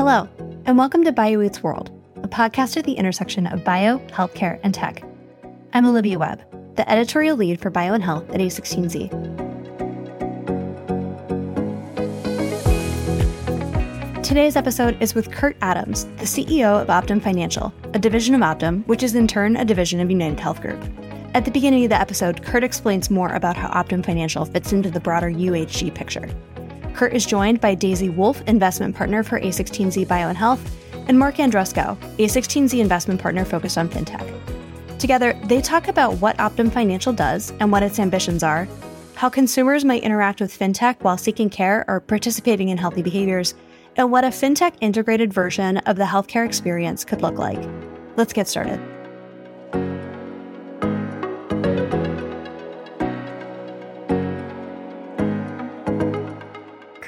Hello, and welcome to Bio Eats World, a podcast at the intersection of bio, healthcare, and tech. I'm Olivia Webb, the editorial lead for Bio and Health at A16Z. Today's episode is with Kurt Adams, the CEO of Optum Financial, a division of Optum, which is in turn a division of United Health Group. At the beginning of the episode, Kurt explains more about how Optum Financial fits into the broader UHG picture. Kurt is joined by Daisy Wolf, investment partner for A16Z Bio and Health, and Marc Andrusko, A16Z investment partner focused on fintech. Together, they talk about what Optum Financial does and what its ambitions are, how consumers might interact with fintech while seeking care or participating in healthy behaviors, and what a fintech integrated version of the healthcare experience could look like. Let's get started.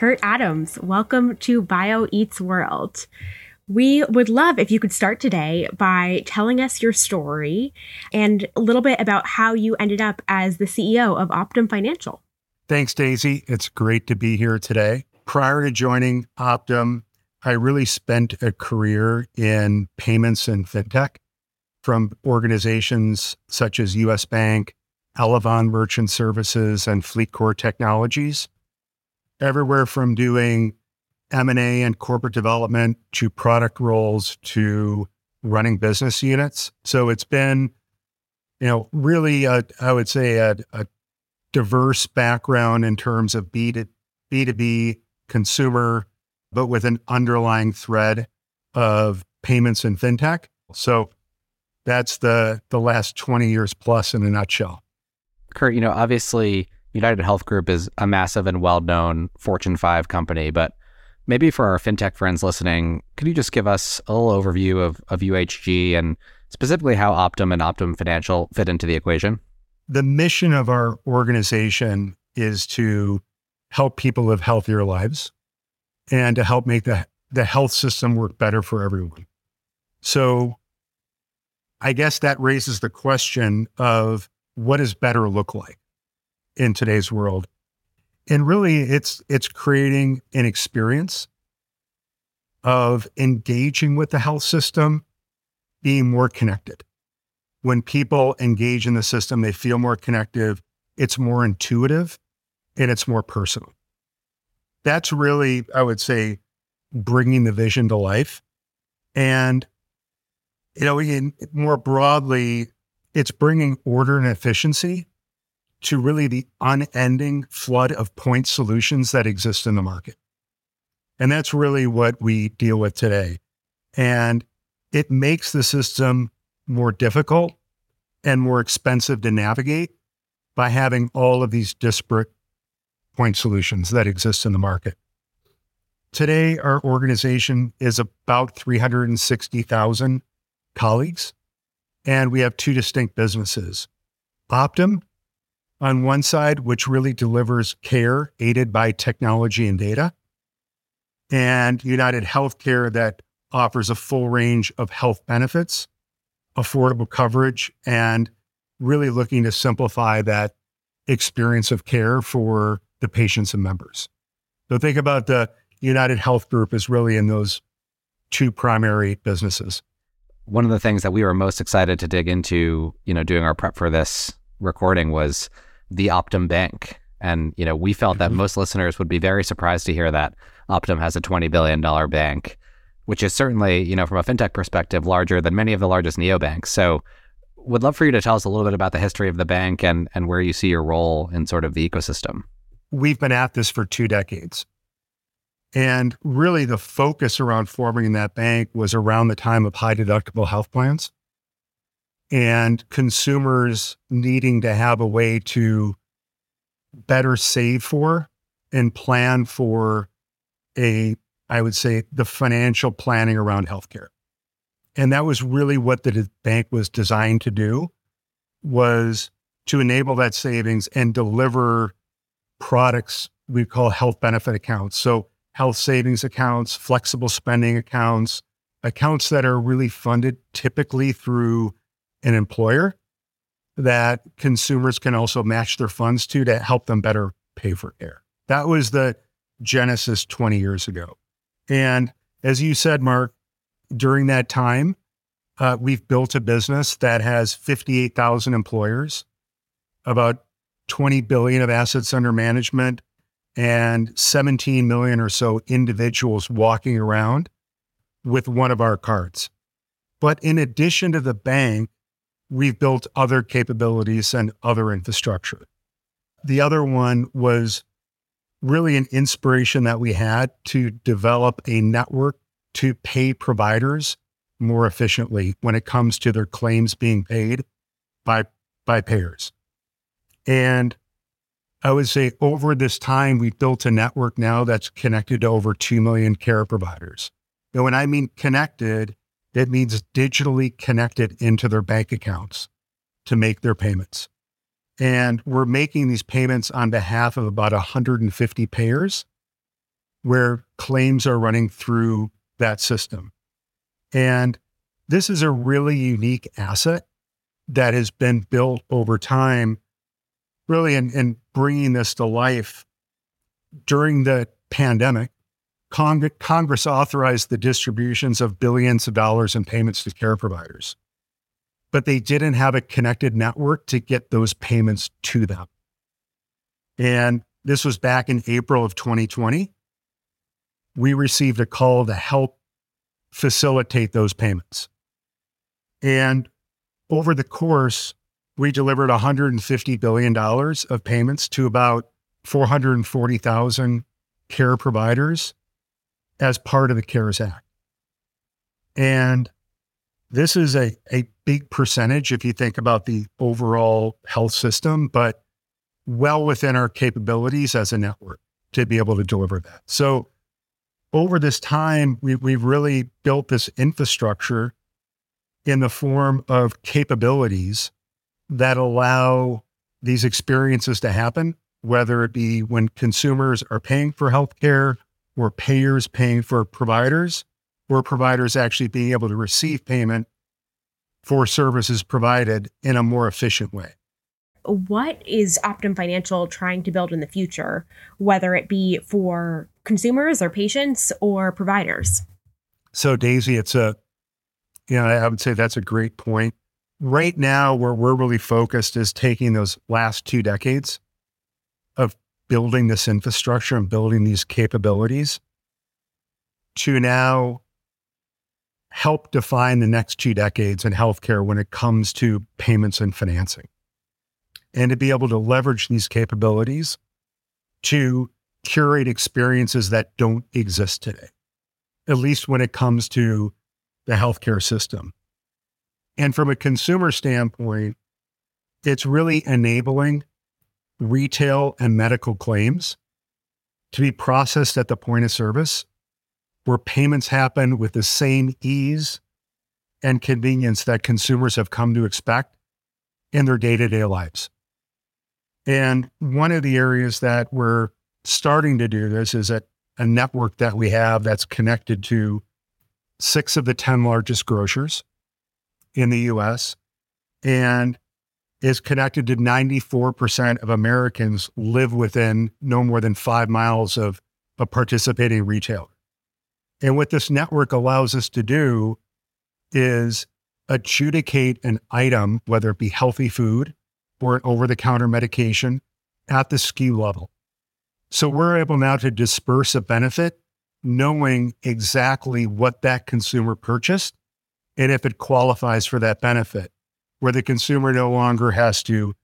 Kurt Adams, welcome to Bio Eats World. We would love if you could start today by telling us your story and a little bit about how you ended up as the CEO of Optum Financial. Thanks, Daisy. It's great to be here today. Prior to joining Optum, I really spent a career in payments and fintech from organizations such as US Bank, Elavon Merchant Services, and FleetCor Technologies everywhere from doing M&A and corporate development to product roles to running business units. So it's been, you know, really, a, I would say, a, a diverse background in terms of B to B2B consumer, but with an underlying thread of payments and fintech. So that's the the last 20 years plus in a nutshell. Kurt, you know, obviously United Health Group is a massive and well known Fortune 5 company, but maybe for our fintech friends listening, could you just give us a little overview of, of UHG and specifically how Optum and Optum Financial fit into the equation? The mission of our organization is to help people live healthier lives and to help make the, the health system work better for everyone. So I guess that raises the question of what does better look like? In today's world. And really it's it's creating an experience of engaging with the health system, being more connected. When people engage in the system, they feel more connected, it's more intuitive, and it's more personal. That's really, I would say, bringing the vision to life. And, you know, in, more broadly, it's bringing order and efficiency to really the unending flood of point solutions that exist in the market. And that's really what we deal with today. And it makes the system more difficult and more expensive to navigate by having all of these disparate point solutions that exist in the market. Today, our organization is about 360,000 colleagues, and we have two distinct businesses. Optum on one side, which really delivers care aided by technology and data, and United Healthcare that offers a full range of health benefits, affordable coverage, and really looking to simplify that experience of care for the patients and members. So think about the United Health Group is really in those two primary businesses. One of the things that we were most excited to dig into, you know, doing our prep for this recording was the Optum Bank. And, you know, we felt that mm-hmm. most listeners would be very surprised to hear that Optum has a $20 billion bank, which is certainly, you know, from a fintech perspective, larger than many of the largest neobanks. So would love for you to tell us a little bit about the history of the bank and, and where you see your role in sort of the ecosystem. We've been at this for two decades. And really, the focus around forming that bank was around the time of high deductible health plans and consumers needing to have a way to better save for and plan for a, I would say, the financial planning around healthcare. And that was really what the bank was designed to do was to enable that savings and deliver products we call health benefit accounts. So health savings accounts, flexible spending accounts, accounts that are really funded typically through an employer that consumers can also match their funds to to help them better pay for care. That was the genesis 20 years ago. And as you said, Marc, during that time, uh, we've built a business that has 58,000 employers, about 20 billion of assets under management, and 17 million or so individuals walking around with one of our cards. But in addition to the bank, we've built other capabilities and other infrastructure. The other one was really an inspiration that we had to develop a network to pay providers more efficiently when it comes to their claims being paid by by payers. And I would say over this time, we've built a network now that's connected to over 2 million care providers. And when I mean connected, it means digitally connected into their bank accounts to make their payments. And we're making these payments on behalf of about 150 payers where claims are running through that system. And this is a really unique asset that has been built over time, really, in bringing this to life during the pandemic. Cong- Congress authorized the distributions of billions of dollars in payments to care providers, but they didn't have a connected network to get those payments to them. And this was back in April of 2020. We received a call to help facilitate those payments. And over the course, we delivered $150 billion of payments to about 440,000 care providers as part of the CARES Act. And this is a, a big percentage if you think about the overall health system, but well within our capabilities as a network to be able to deliver that. So over this time, we, we've really built this infrastructure in the form of capabilities that allow these experiences to happen, whether it be when consumers are paying for healthcare or payers paying for providers, or providers actually being able to receive payment for services provided in a more efficient way. What is Optum Financial trying to build in the future, whether it be for consumers or patients or providers? So, Daisy, it's a, you know, I would say that's a great point. Right now, where we're really focused is taking those last two decades building this infrastructure and building these capabilities to now help define the next two decades in healthcare when it comes to payments and financing. And to be able to leverage these capabilities to curate experiences that don't exist today, at least when it comes to the healthcare system. And from a consumer standpoint, it's really enabling retail and medical claims to be processed at the point of service where payments happen with the same ease and convenience that consumers have come to expect in their day to day lives. And one of the areas that we're starting to do this is a, a network that we have that's connected to six of the 10 largest grocers in the US and is connected to 94% of Americans live within no more than five miles of a participating retailer. And what this network allows us to do is adjudicate an item, whether it be healthy food or an over the counter medication, at the SKU level. So we're able now to disperse a benefit knowing exactly what that consumer purchased and if it qualifies for that benefit, where the consumer no longer has to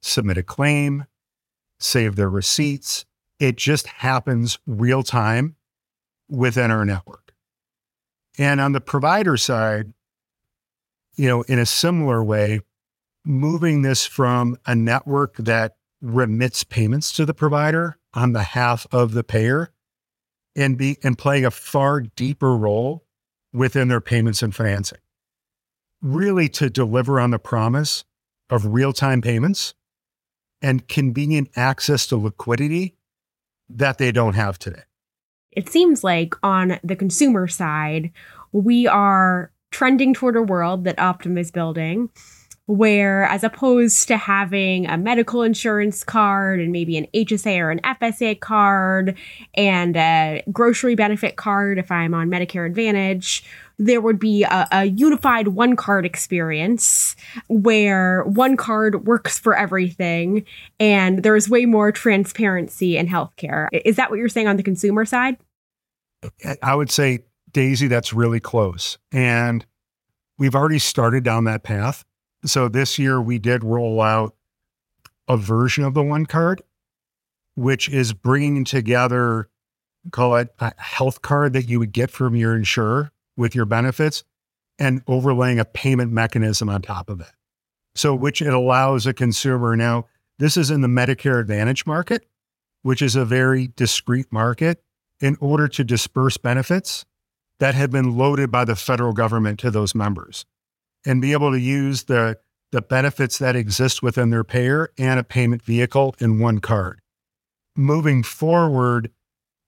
submit a claim, save their receipts. It just happens real time within our network. And on the provider side, you know, in a similar way, moving this from a network that remits payments to the provider on behalf of the payer and be and playing a far deeper role within their payments and financing. Really to deliver on the promise of real-time payments and convenient access to liquidity that they don't have today. It seems like on the consumer side, we are trending toward a world that Optum is building where as opposed to having a medical insurance card and maybe an HSA or an FSA card and a grocery benefit card if I'm on Medicare Advantage, there would be a, a, unified one card experience where one card works for everything and there's way more transparency in healthcare. Is that what you're saying on the consumer side? I would say, Daisy, that's really close. And we've already started down that path. So this year we did roll out a version of the one card, which is bringing together, call it a health card that you would get from your insurer with your benefits and overlaying a payment mechanism on top of it. So, which it allows a consumer now, this is in the Medicare Advantage market, which is a very discrete market, in order to disperse benefits that have been loaded by the federal government to those members and be able to use the, the benefits that exist within their payer and a payment vehicle in one card. Moving forward,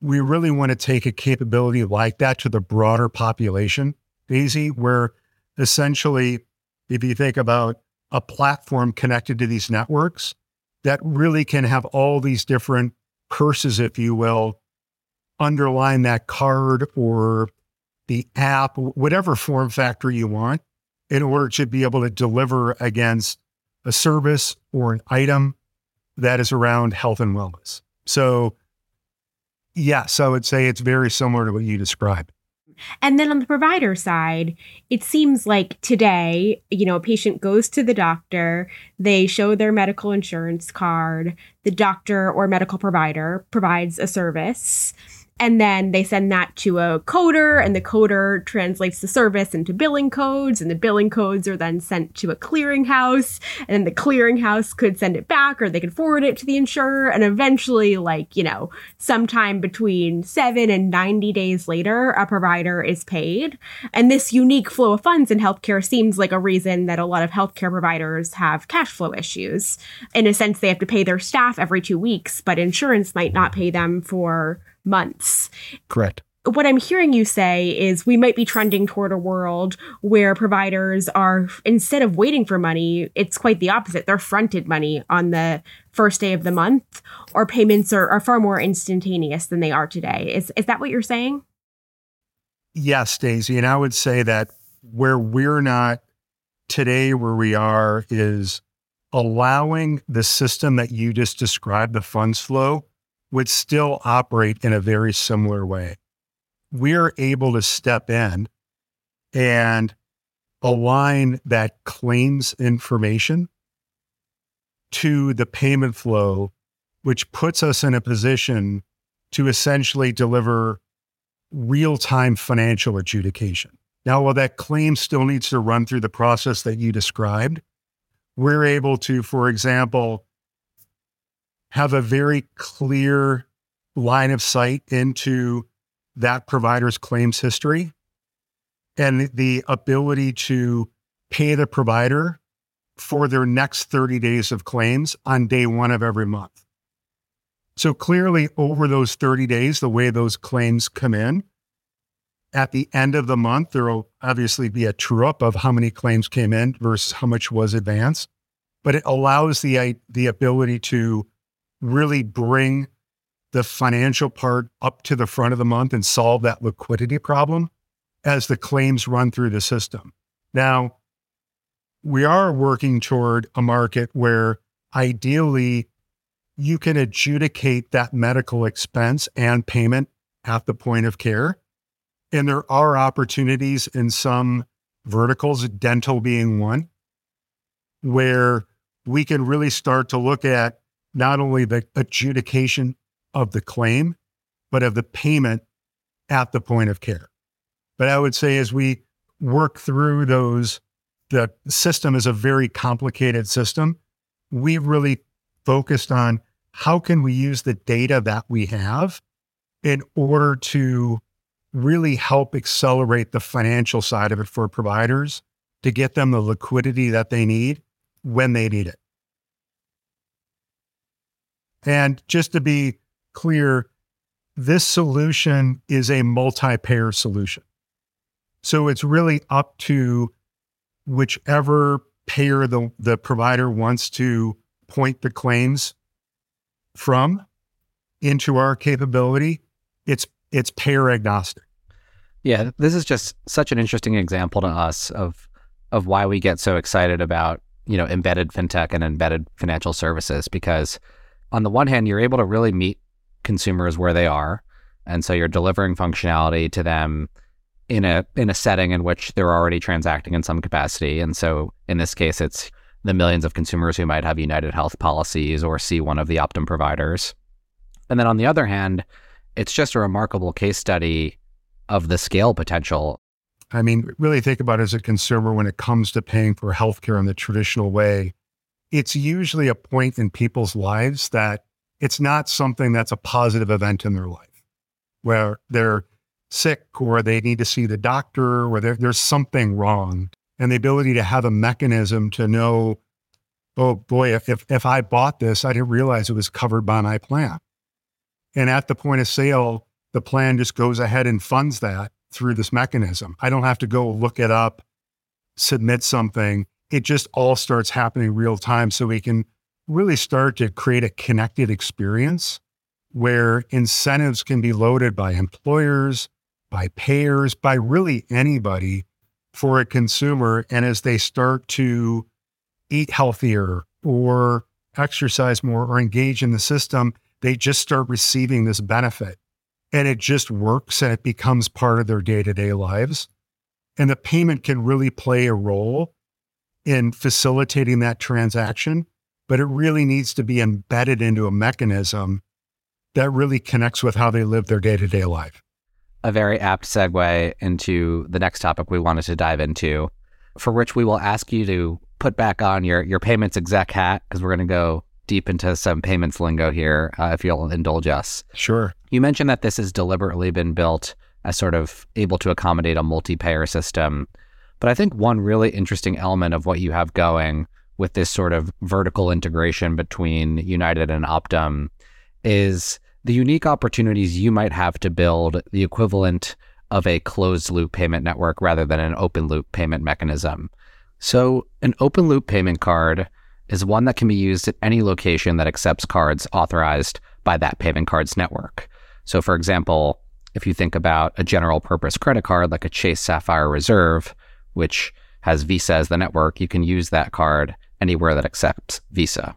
we really want to take a capability like that to the broader population, Daisy, where essentially, if you think about a platform connected to these networks that really can have all these different purses, if you will, underline that card or the app, whatever form factor you want, in order to be able to deliver against a service or an item that is around health and wellness. So, yes, I would say it's very similar to what you described. And then on the provider side, it seems like today, you know, a patient goes to the doctor, they show their medical insurance card, the doctor or medical provider provides a service and then they send that to a coder, and the coder translates the service into billing codes, and the billing codes are then sent to a clearinghouse, and then the clearinghouse could send it back, or they could forward it to the insurer, and eventually, like, you know, sometime between seven and 90 days later, a provider is paid. And this unique flow of funds in healthcare seems like a reason that a lot of healthcare providers have cash flow issues. In a sense, they have to pay their staff every two weeks, but insurance might not pay them for months. Correct. What I'm hearing you say is we might be trending toward a world where providers are, instead of waiting for money, it's quite the opposite. They're fronted money on the first day of the month, or payments are, are far more instantaneous than they are today. Is, is that what you're saying? Yes, Daisy. And I would say that where we're not today, where we are, is allowing the system that you just described, the funds flow, would still operate in a very similar way. We're able to step in and align that claims information to the payment flow, which puts us in a position to essentially deliver real time financial adjudication. Now, while that claim still needs to run through the process that you described, we're able to, for example, have a very clear line of sight into that provider's claims history and the ability to pay the provider for their next 30 days of claims on day one of every month. So clearly, over those 30 days, the way those claims come in, at the end of the month, there will obviously be a true up of how many claims came in versus how much was advanced. But it allows the, the ability to really bring the financial part up to the front of the month and solve that liquidity problem as the claims run through the system. Now, we are working toward a market where ideally you can adjudicate that medical expense and payment at the point of care. And there are opportunities in some verticals, dental being one, where we can really start to look at not only the adjudication of the claim, but of the payment at the point of care. But I would say as we work through those, the system is a very complicated system. We've really focused on how can we use the data that we have in order to really help accelerate the financial side of it for providers to get them the liquidity that they need when they need it. And just to be clear, this solution is a multi payer solution. So it's really up to whichever payer the, the provider wants to point the claims from into our capability, it's it's payer agnostic. Yeah, this is just such an interesting example to us of of why we get so excited about, you know, embedded fintech and embedded financial services because on the one hand, you're able to really meet consumers where they are. And so you're delivering functionality to them in a in a setting in which they're already transacting in some capacity. And so in this case, it's the millions of consumers who might have United Health policies or see one of the Optum providers. And then on the other hand, it's just a remarkable case study of the scale potential. I mean, really think about it as a consumer when it comes to paying for healthcare in the traditional way. It's usually a point in people's lives that it's not something that's a positive event in their life where they're sick or they need to see the doctor or there's something wrong. And the ability to have a mechanism to know, oh boy, if, if, if I bought this, I didn't realize it was covered by my plan. And at the point of sale, the plan just goes ahead and funds that through this mechanism. I don't have to go look it up, submit something. It just all starts happening real time. So we can really start to create a connected experience where incentives can be loaded by employers, by payers, by really anybody for a consumer. And as they start to eat healthier or exercise more or engage in the system, they just start receiving this benefit and it just works and it becomes part of their day to day lives. And the payment can really play a role in facilitating that transaction, but it really needs to be embedded into a mechanism that really connects with how they live their day to day life. A very apt segue into the next topic we wanted to dive into, for which we will ask you to put back on your, your payments exec hat because we're going to go deep into some payments lingo here, uh, if you'll indulge us. Sure. You mentioned that this has deliberately been built as sort of able to accommodate a multi payer system. But I think one really interesting element of what you have going with this sort of vertical integration between United and Optum is the unique opportunities you might have to build the equivalent of a closed loop payment network rather than an open loop payment mechanism. So, an open loop payment card is one that can be used at any location that accepts cards authorized by that payment cards network. So, for example, if you think about a general purpose credit card like a Chase Sapphire Reserve, which has Visa as the network, you can use that card anywhere that accepts Visa.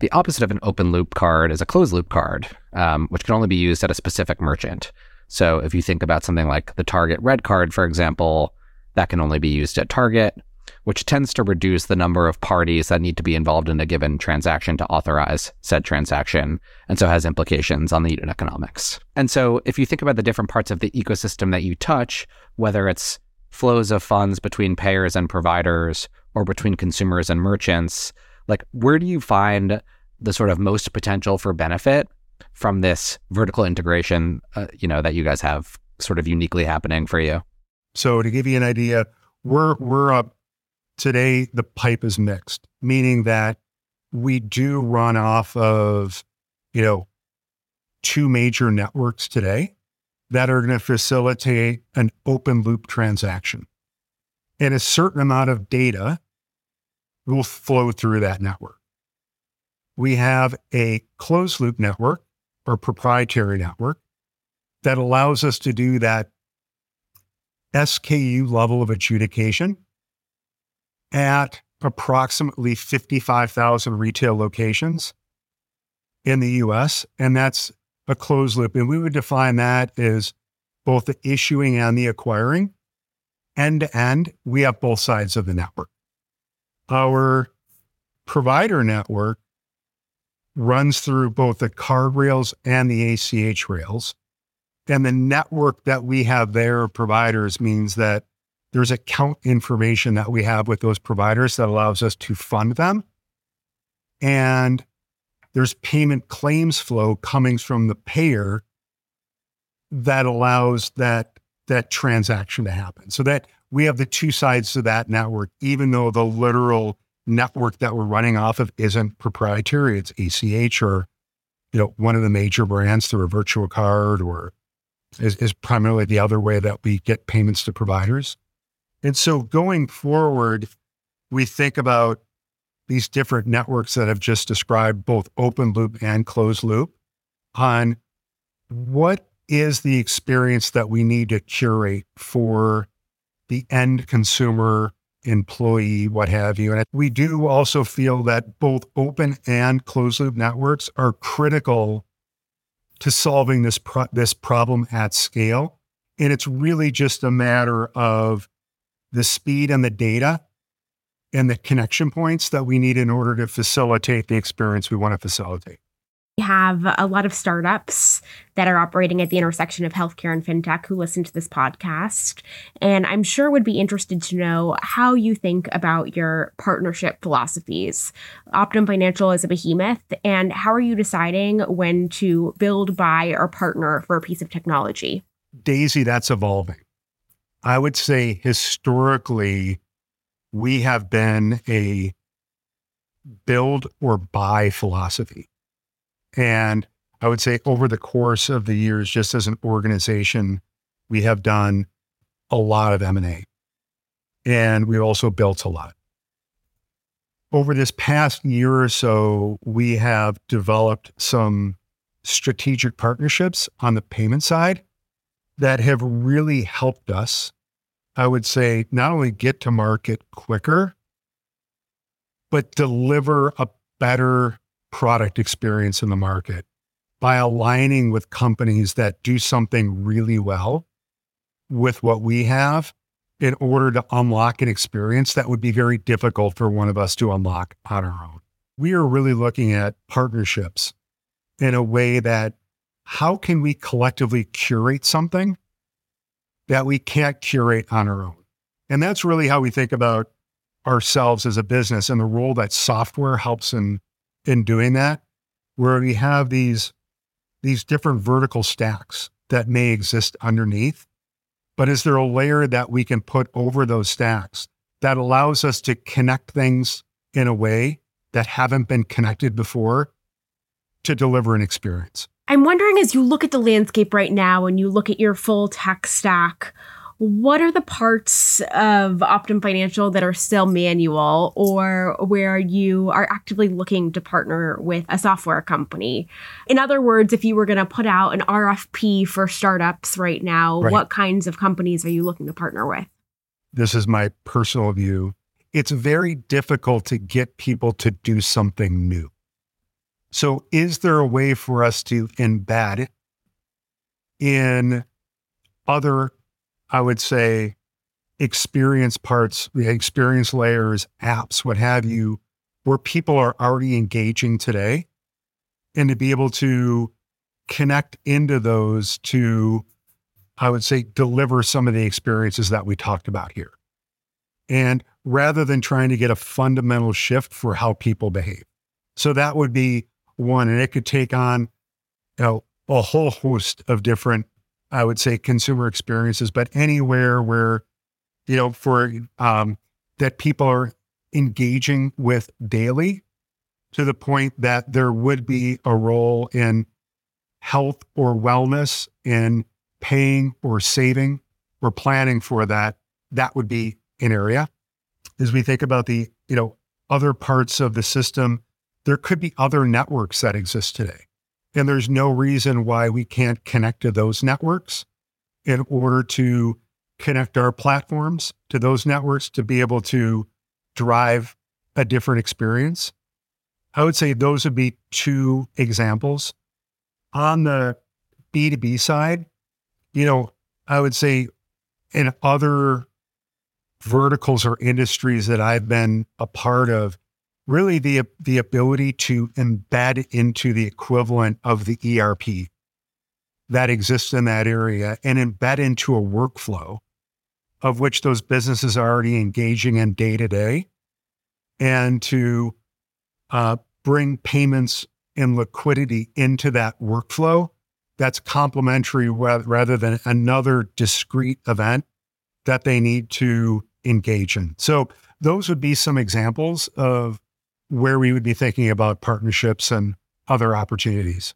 The opposite of an open loop card is a closed loop card, um, which can only be used at a specific merchant. So if you think about something like the Target Red Card, for example, that can only be used at Target which tends to reduce the number of parties that need to be involved in a given transaction to authorize said transaction, and so has implications on the unit economics. And so, if you think about the different parts of the ecosystem that you touch, whether it's flows of funds between payers and providers or between consumers and merchants, like where do you find the sort of most potential for benefit from this vertical integration, uh, you know, that you guys have sort of uniquely happening for you? So to give you an idea, we're we're a Today, the pipe is mixed, meaning that we do run off of, you know, two major networks today that are going to facilitate an open loop transaction. And a certain amount of data will flow through that network. We have a closed loop network or proprietary network that allows us to do that SKU level of adjudication at approximately 55,000 retail locations in the US. And that's a closed loop. And we would define that as both the issuing and the acquiring. End to end, we have both sides of the network. Our provider network runs through both the card rails and the ACH rails. And the network that we have there, of providers, means that there's account information that we have with those providers that allows us to fund them. And there's payment claims flow coming from the payer that allows that that transaction to happen. So that we have the two sides to that network, even though the literal network that we're running off of isn't proprietary. It's ACH or, you know, one of the major brands through a virtual card or is, is primarily the other way that we get payments to providers. And so going forward, we think about these different networks that I've just described, both open loop and closed loop, on what is the experience that we need to curate for the end consumer, employee, what have you. And we do also feel that both open and closed loop networks are critical to solving this pro- this problem at scale. And it's really just a matter of the speed and the data and the connection points that we need in order to facilitate the experience we want to facilitate. We have a lot of startups that are operating at the intersection of healthcare and fintech who listen to this podcast. And I'm sure would be interested to know how you think about your partnership philosophies. Optum Financial is a behemoth. And how are you deciding when to build, buy, or partner for a piece of technology? Daisy, that's evolving. I would say historically, we have been a build or buy philosophy. And I would say over the course of the years, just as an organization, we have done a lot of M&A and we also built a lot. Over this past year or so, we have developed some strategic partnerships on the payment side that have really helped us, I would say, not only get to market quicker, but deliver a better product experience in the market by aligning with companies that do something really well with what we have in order to unlock an experience that would be very difficult for one of us to unlock on our own. We are really looking at partnerships in a way that how can we collectively curate something that we can't curate on our own? And that's really how we think about ourselves as a business and the role that software helps in in doing that, where we have these these different vertical stacks that may exist underneath. But is there a layer that we can put over those stacks that allows us to connect things in a way that haven't been connected before to deliver an experience? I'm wondering as you look at the landscape right now and you look at your full tech stack, what are the parts of Optum Financial that are still manual or where you are actively looking to partner with a software company? In other words, if you were going to put out an RFP for startups right now, right. what kinds of companies are you looking to partner with? This is my personal view. It's very difficult to get people to do something new. So, is there a way for us to embed in other I would say experience parts, the experience layers, apps, what have you, where people are already engaging today and to be able to connect into those to, I would say, deliver some of the experiences that we talked about here. And rather than trying to get a fundamental shift for how people behave. So that would be one, and it could take on you know, a whole host of different I would say consumer experiences, but anywhere where, you know, for um, that people are engaging with daily to the point that there would be a role in health or wellness in paying or saving or planning for that, that would be an area. As we think about the, you know, other parts of the system, there could be other networks that exist today. And there's no reason why we can't connect to those networks in order to connect our platforms to those networks to be able to drive a different experience. I would say those would be two examples. On the B2B side, you know, I would say in other verticals or industries that I've been a part of, really the the ability to embed into the equivalent of the ERP that exists in that area and embed into a workflow of which those businesses are already engaging in day to day and to uh, bring payments and liquidity into that workflow that's complementary rather than another discrete event that they need to engage in. So those would be some examples of where we would be thinking about partnerships and other opportunities.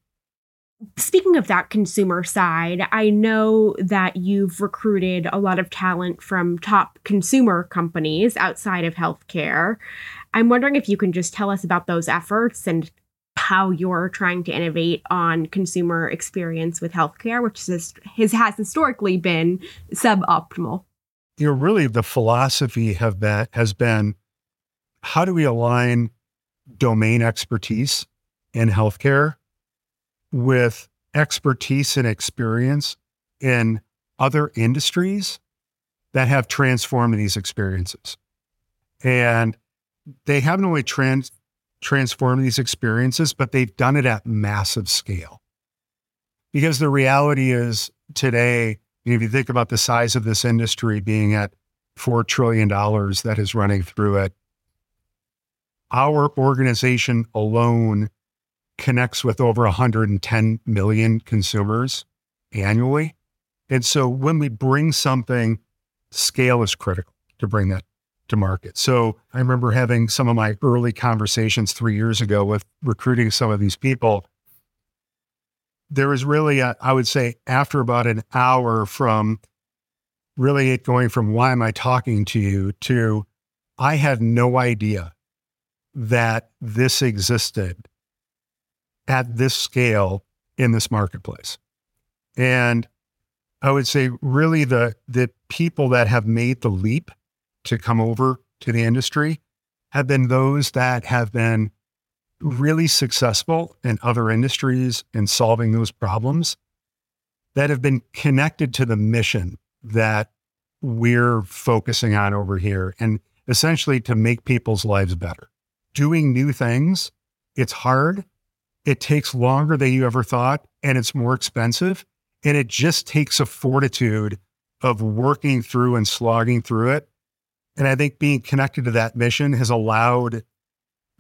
Speaking of that consumer side, I know that you've recruited a lot of talent from top consumer companies outside of healthcare. I'm wondering if you can just tell us about those efforts and how you're trying to innovate on consumer experience with healthcare, which is, has, has historically been suboptimal. You know, really the philosophy have been, has been how do we align domain expertise in healthcare with expertise and experience in other industries that have transformed these experiences. And they haven't only trans- transformed these experiences, but they've done it at massive scale. Because the reality is today, if you think about the size of this industry being at $4 trillion that is running through it, our organization alone connects with over 110 million consumers annually. And so when we bring something, scale is critical to bring that to market. So I remember having some of my early conversations three years ago with recruiting some of these people. There was really, a, I would say, after about an hour from really it going from why am I talking to you to I had no idea that this existed at this scale in this marketplace. And I would say really the the people that have made the leap to come over to the industry have been those that have been really successful in other industries in solving those problems that have been connected to the mission that we're focusing on over here and essentially to make people's lives better. Doing new things, it's hard. It takes longer than you ever thought and it's more expensive. And it just takes a fortitude of working through and slogging through it and I think being connected to that mission has allowed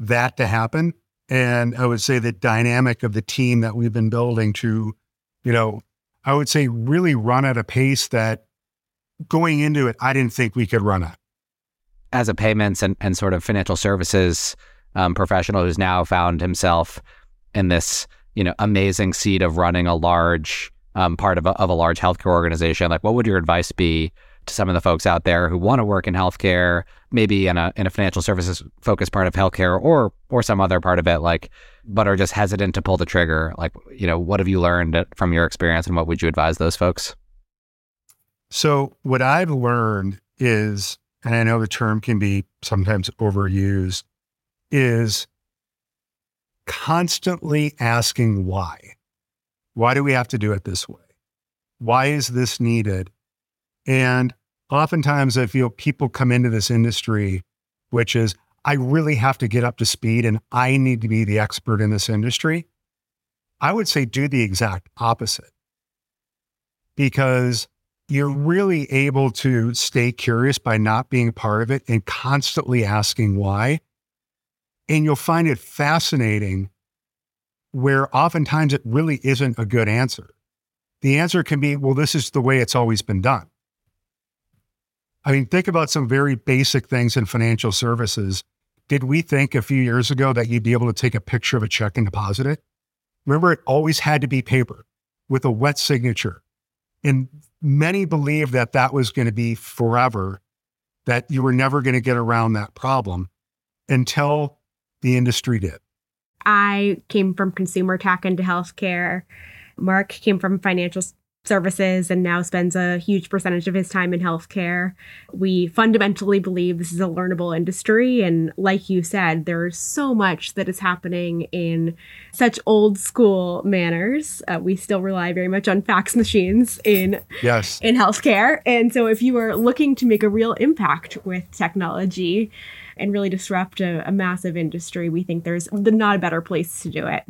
that to happen. And I would say the dynamic of the team that we've been building to, you know, I would say really run at a pace that going into it, I didn't think we could run at. As a payments and, and sort of financial services um, professional who's now found himself in this, you know, amazing seat of running a large um, part of a, of a large healthcare organization, like what would your advice be to some of the folks out there who want to work in healthcare, maybe in a in a financial services focused part of healthcare or or some other part of it, like, but are just hesitant to pull the trigger. Like, you know, what have you learned from your experience, and what would you advise those folks? So, what I've learned is, and I know the term can be sometimes overused, is constantly asking why. Why do we have to do it this way? Why is this needed? And oftentimes I feel people come into this industry, which is, I really have to get up to speed and I need to be the expert in this industry. I would say do the exact opposite because you're really able to stay curious by not being part of it and constantly asking why. And you'll find it fascinating where oftentimes it really isn't a good answer. The answer can be, well, this is the way it's always been done. I mean, think about some very basic things in financial services. Did we think a few years ago that you'd be able to take a picture of a check and deposit it? Remember, it always had to be paper with a wet signature. And many believed that that was going to be forever, that you were never going to get around that problem until the industry did. I came from consumer tech into healthcare. Marc came from financial services and now spends a huge percentage of his time in healthcare. We fundamentally believe this is a learnable industry. And like you said, there's so much that is happening in such old school manners. Uh, we still rely very much on fax machines in, yes. in healthcare. And so if you are looking to make a real impact with technology, and really disrupt a, a massive industry, we think there's not a better place to do it.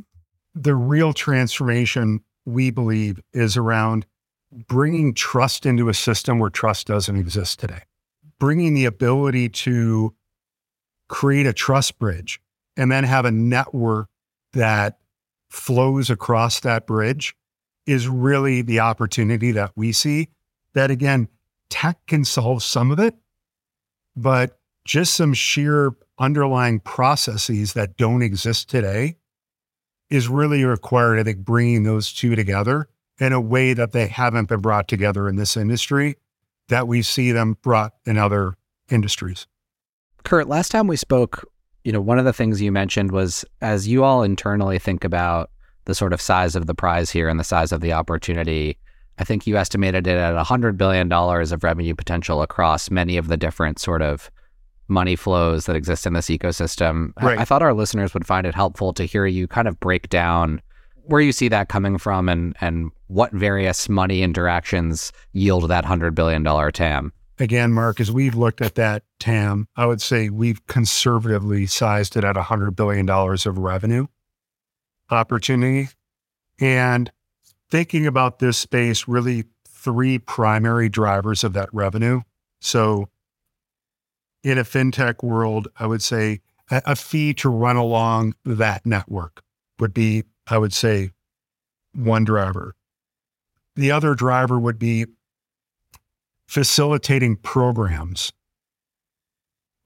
The real transformation we believe is around bringing trust into a system where trust doesn't exist today, bringing the ability to create a trust bridge and then have a network that flows across that bridge is really the opportunity that we see. That again, tech can solve some of it, but just some sheer underlying processes that don't exist today is really required, I think, bringing those two together in a way that they haven't been brought together in this industry, that we see them brought in other industries. Kurt, last time we spoke, you know, one of the things you mentioned was as you all internally think about the sort of size of the prize here and the size of the opportunity, I think you estimated it at $100 billion of revenue potential across many of the different sort of money flows that exist in this ecosystem. Right. I, I thought our listeners would find it helpful to hear you kind of break down where you see that coming from and and what various money interactions yield that $100 billion TAM. Again, Marc, as we've looked at that TAM, I would say we've conservatively sized it at $100 billion of revenue opportunity. And thinking about this space, really three primary drivers of that revenue. So in a fintech world, I would say a, a fee to run along that network would be, I would say, one driver. The other driver would be facilitating programs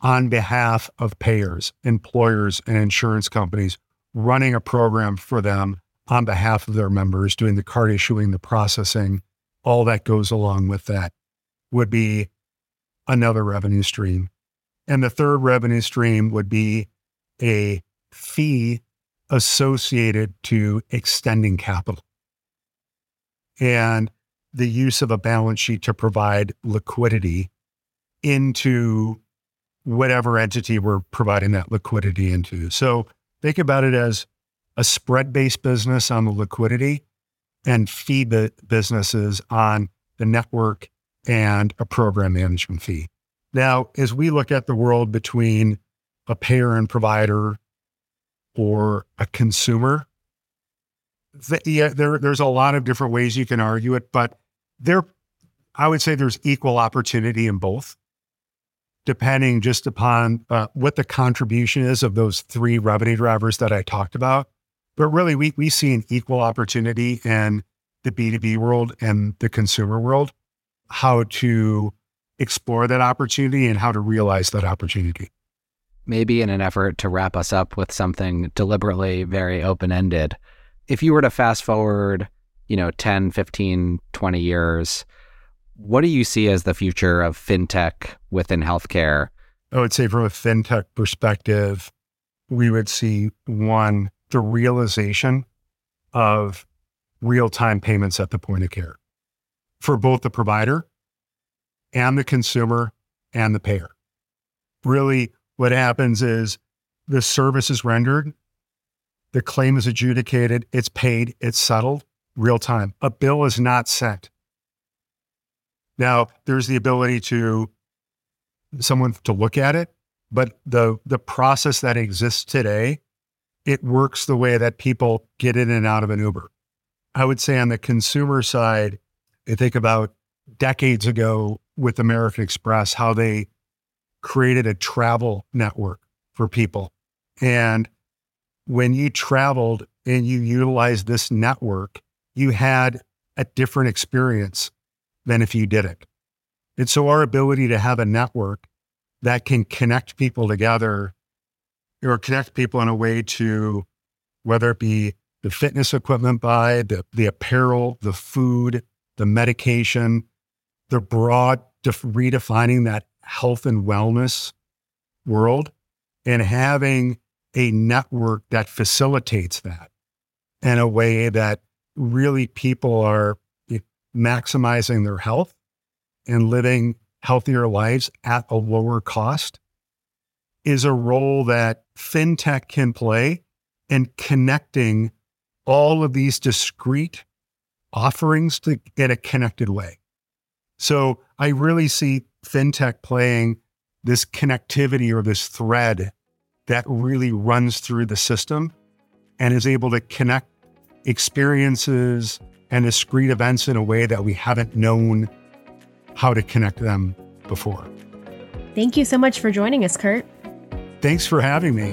on behalf of payers, employers, and insurance companies, running a program for them on behalf of their members, doing the card issuing, the processing, all that goes along with that would be another revenue stream. And the third revenue stream would be a fee associated to extending capital and the use of a balance sheet to provide liquidity into whatever entity we're providing that liquidity into. So think about it as a spread based business on the liquidity and fee businesses on the network and a program management fee. Now, as we look at the world between a payer and provider or a consumer, the, yeah, there, there's a lot of different ways you can argue it, but there, I would say there's equal opportunity in both, depending just upon uh, what the contribution is of those three revenue drivers that I talked about. But really, we, we see an equal opportunity in the B2B world and the consumer world, how to explore that opportunity and how to realize that opportunity. Maybe in an effort to wrap us up with something deliberately very open ended, if you were to fast forward, you know, 10, 15, 20 years, what do you see as the future of fintech within healthcare? I would say from a fintech perspective, we would see one, the realization of real time payments at the point of care for both the provider and the consumer and the payer. Really, what happens is the service is rendered, the claim is adjudicated, it's paid, it's settled real time. A bill is not sent. Now, there's the ability to someone to look at it, but the the process that exists today, it works the way that people get in and out of an Uber. I would say on the consumer side, I think about decades ago with American Express, how they created a travel network for people. And when you traveled and you utilized this network, you had a different experience than if you didn't. And so our ability to have a network that can connect people together or connect people in a way to whether it be the fitness equipment buy, the, the apparel, the food, the medication, the broad def- redefining that health and wellness world and having a network that facilitates that in a way that really people are eh, maximizing their health and living healthier lives at a lower cost is a role that fintech can play in connecting all of these discrete offerings to, in a connected way. So I really see fintech playing this connectivity or this thread that really runs through the system and is able to connect experiences and discrete events in a way that we haven't known how to connect them before. Thank you so much for joining us, Kurt. Thanks for having me.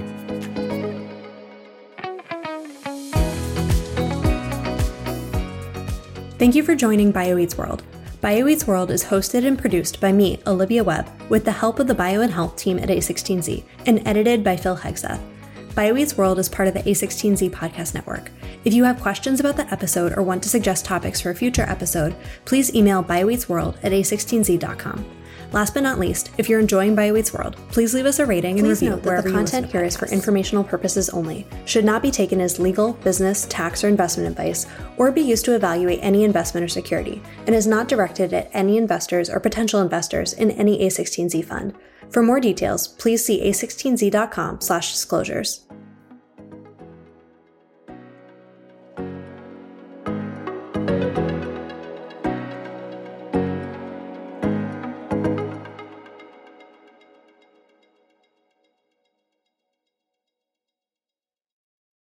Thank you for joining BioEats World. BioEats World is hosted and produced by me, Olivia Webb, with the help of the Bio and Health team at A16Z, and edited by Phil Hegseth. BioEats World is part of the A16Z podcast network. If you have questions about the episode or want to suggest topics for a future episode, please email bioeatsworld at a16z.com. Last but not least, if you're enjoying BioEats World, please leave us a rating and Please review note that wherever the content here is for informational purposes only, should not be taken as legal, business, tax, or investment advice, or be used to evaluate any investment or security, and is not directed at any investors or potential investors in any A16Z fund. For more details, please see a16z.com/disclosures.